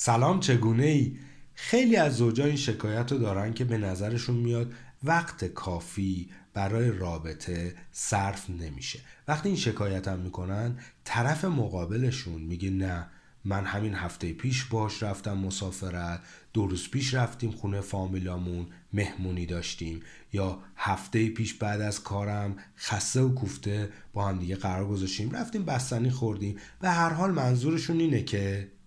سلام چگونه ای؟ خیلی از زوجا این شکایت رو دارن که به نظرشون میاد وقت کافی برای رابطه صرف نمیشه وقتی این شکایت هم می‌کنن طرف مقابلشون میگه نه من همین هفته پیش باش رفتم مسافرت دو روز پیش رفتیم خونه فامیلامون مهمونی داشتیم یا هفته پیش بعد از کارم خسته و کوفته با هم دیگه قرار گذاشتیم رفتیم بستنی خوردیم و هر حال منظورشون اینه که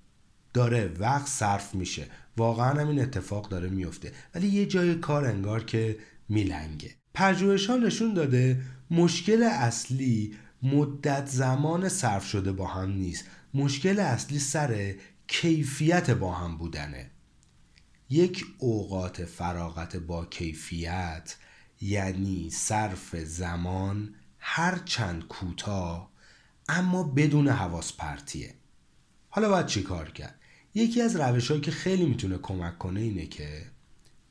داره وقت صرف میشه. واقعا هم این اتفاق داره میفته. ولی یه جای کار انگار که میلنگه. پژوهش نشون داده مشکل اصلی مدت زمان صرف شده با هم نیست. مشکل اصلی سر کیفیت با هم بودنه. یک اوقات فراغت با کیفیت یعنی صرف زمان هر چند کوتاه اما بدون حواس پرتیه حالا باید چی کار کرد؟ یکی از روش که خیلی می‌تونه کمک کنه اینه که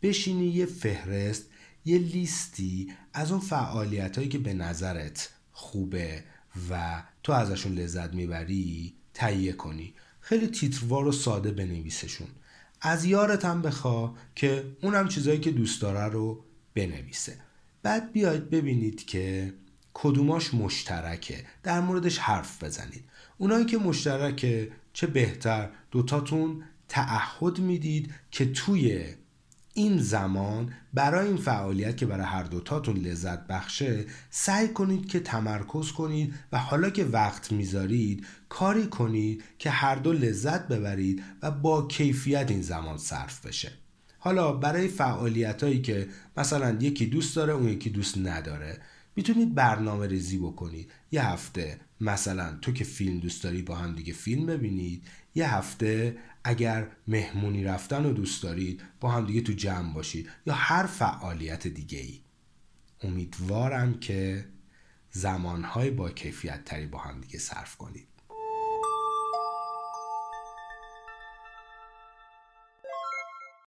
بشینی یه فهرست یه لیستی از اون فعالیت هایی که به نظرت خوبه و تو ازشون لذت می‌بری تهیه کنی. خیلی تیتروار و ساده بنویسشون. از یارت هم بخوا که اونم چیزایی که دوست داره رو بنویسه. بعد بیاید ببینید که کدوماش مشترکه. در موردش حرف بزنید. اونایی که مشترکه چه بهتر؟ دوتاتون تعهد می‌دید که توی این زمان برای این فعالیت که برای هر دوتاتون لذت بخشه سعی کنید که تمرکز کنید و حالا که وقت می‌ذارید کاری کنید که هر دو لذت ببرید و با کیفیت این زمان صرف بشه. حالا برای فعالیت هایی که مثلا یکی دوست داره اون یکی دوست نداره. می‌تونید برنامه ریزی بکنید. یه هفته مثلا تو که فیلم دوست داری با هم دیگه فیلم ببینید. یه هفته اگر مهمونی رفتن رو دوست دارید با هم دیگه تو جمع باشید. یا هر فعالیت دیگه ای امیدوارم که زمانهای با کیفیت تری با هم دیگه صرف کنید.